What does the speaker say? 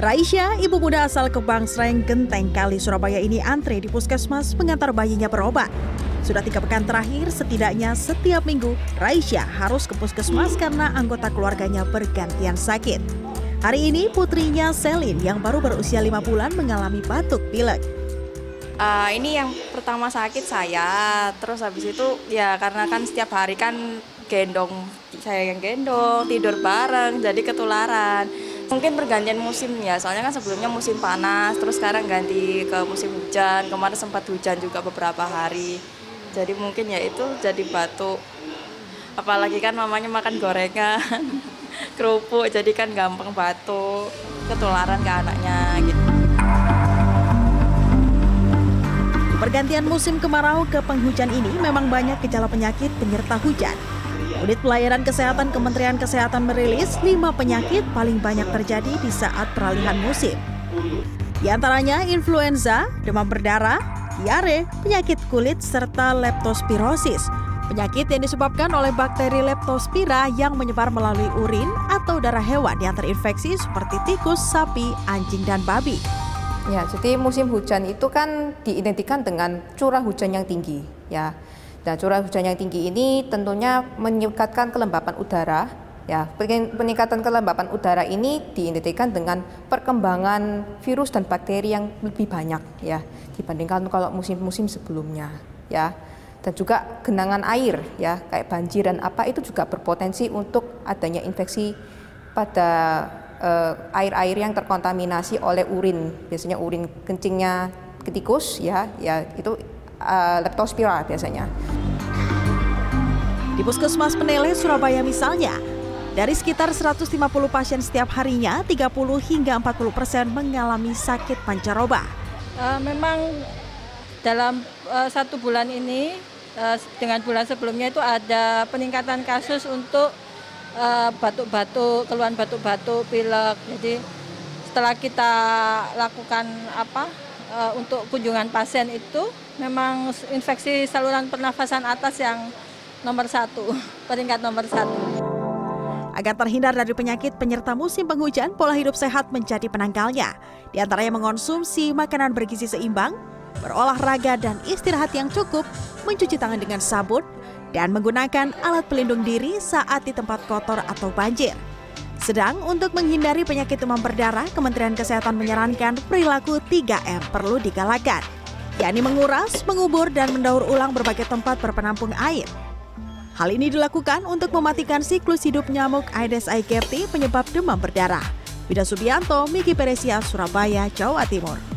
Raisya, ibu muda asal Kebang Sreng, Genteng Kali, Surabaya ini antre di puskesmas mengantar bayinya berobat. Sudah tiga pekan terakhir, setidaknya setiap minggu, Raisya harus ke puskesmas karena anggota keluarganya bergantian sakit. Hari ini putrinya Selin yang baru berusia lima bulan mengalami batuk pilek. Uh, ini yang pertama sakit saya, terus habis itu ya karena kan setiap hari kan gendong, saya yang gendong, tidur bareng, jadi ketularan Mungkin pergantian musim ya, soalnya kan sebelumnya musim panas, terus sekarang ganti ke musim hujan. Kemarin sempat hujan juga beberapa hari. Jadi mungkin ya itu jadi batuk. Apalagi kan mamanya makan gorengan, kerupuk, jadi kan gampang batuk, ketularan ke anaknya gitu. Pergantian musim kemarau ke penghujan ini memang banyak gejala penyakit penyerta hujan. Unit Pelayanan Kesehatan Kementerian Kesehatan merilis lima penyakit paling banyak terjadi di saat peralihan musim. Di antaranya influenza, demam berdarah, diare, penyakit kulit, serta leptospirosis. Penyakit yang disebabkan oleh bakteri leptospira yang menyebar melalui urin atau darah hewan yang terinfeksi seperti tikus, sapi, anjing, dan babi. Ya, jadi musim hujan itu kan diidentikan dengan curah hujan yang tinggi, ya. Dan curah hujan yang tinggi ini tentunya meningkatkan kelembapan udara. Ya, peningkatan kelembapan udara ini diidentikan dengan perkembangan virus dan bakteri yang lebih banyak ya dibandingkan kalau musim-musim sebelumnya ya. Dan juga genangan air ya kayak banjir dan apa itu juga berpotensi untuk adanya infeksi pada eh, air-air uh, yang terkontaminasi oleh urin. Biasanya urin kencingnya ketikus ya, ya itu uh, leptospira biasanya. Di Puskesmas Penele, Surabaya misalnya, dari sekitar 150 pasien setiap harinya, 30 hingga 40 persen mengalami sakit pancaroba. Uh, memang dalam uh, satu bulan ini, uh, dengan bulan sebelumnya itu ada peningkatan kasus untuk batuk-batuk, uh, keluhan batuk-batuk, pilek. Jadi setelah kita lakukan apa uh, untuk kunjungan pasien itu memang infeksi saluran pernafasan atas yang nomor satu, peringkat nomor satu. Agar terhindar dari penyakit penyerta musim penghujan, pola hidup sehat menjadi penangkalnya. Di antaranya mengonsumsi makanan bergizi seimbang, berolahraga dan istirahat yang cukup, mencuci tangan dengan sabun, dan menggunakan alat pelindung diri saat di tempat kotor atau banjir. Sedang untuk menghindari penyakit demam berdarah, Kementerian Kesehatan menyarankan perilaku 3M perlu digalakan, yakni menguras, mengubur, dan mendaur ulang berbagai tempat berpenampung air. Hal ini dilakukan untuk mematikan siklus hidup nyamuk Aedes aegypti penyebab demam berdarah. Wida Subianto, Miki Peresia, Surabaya, Jawa Timur.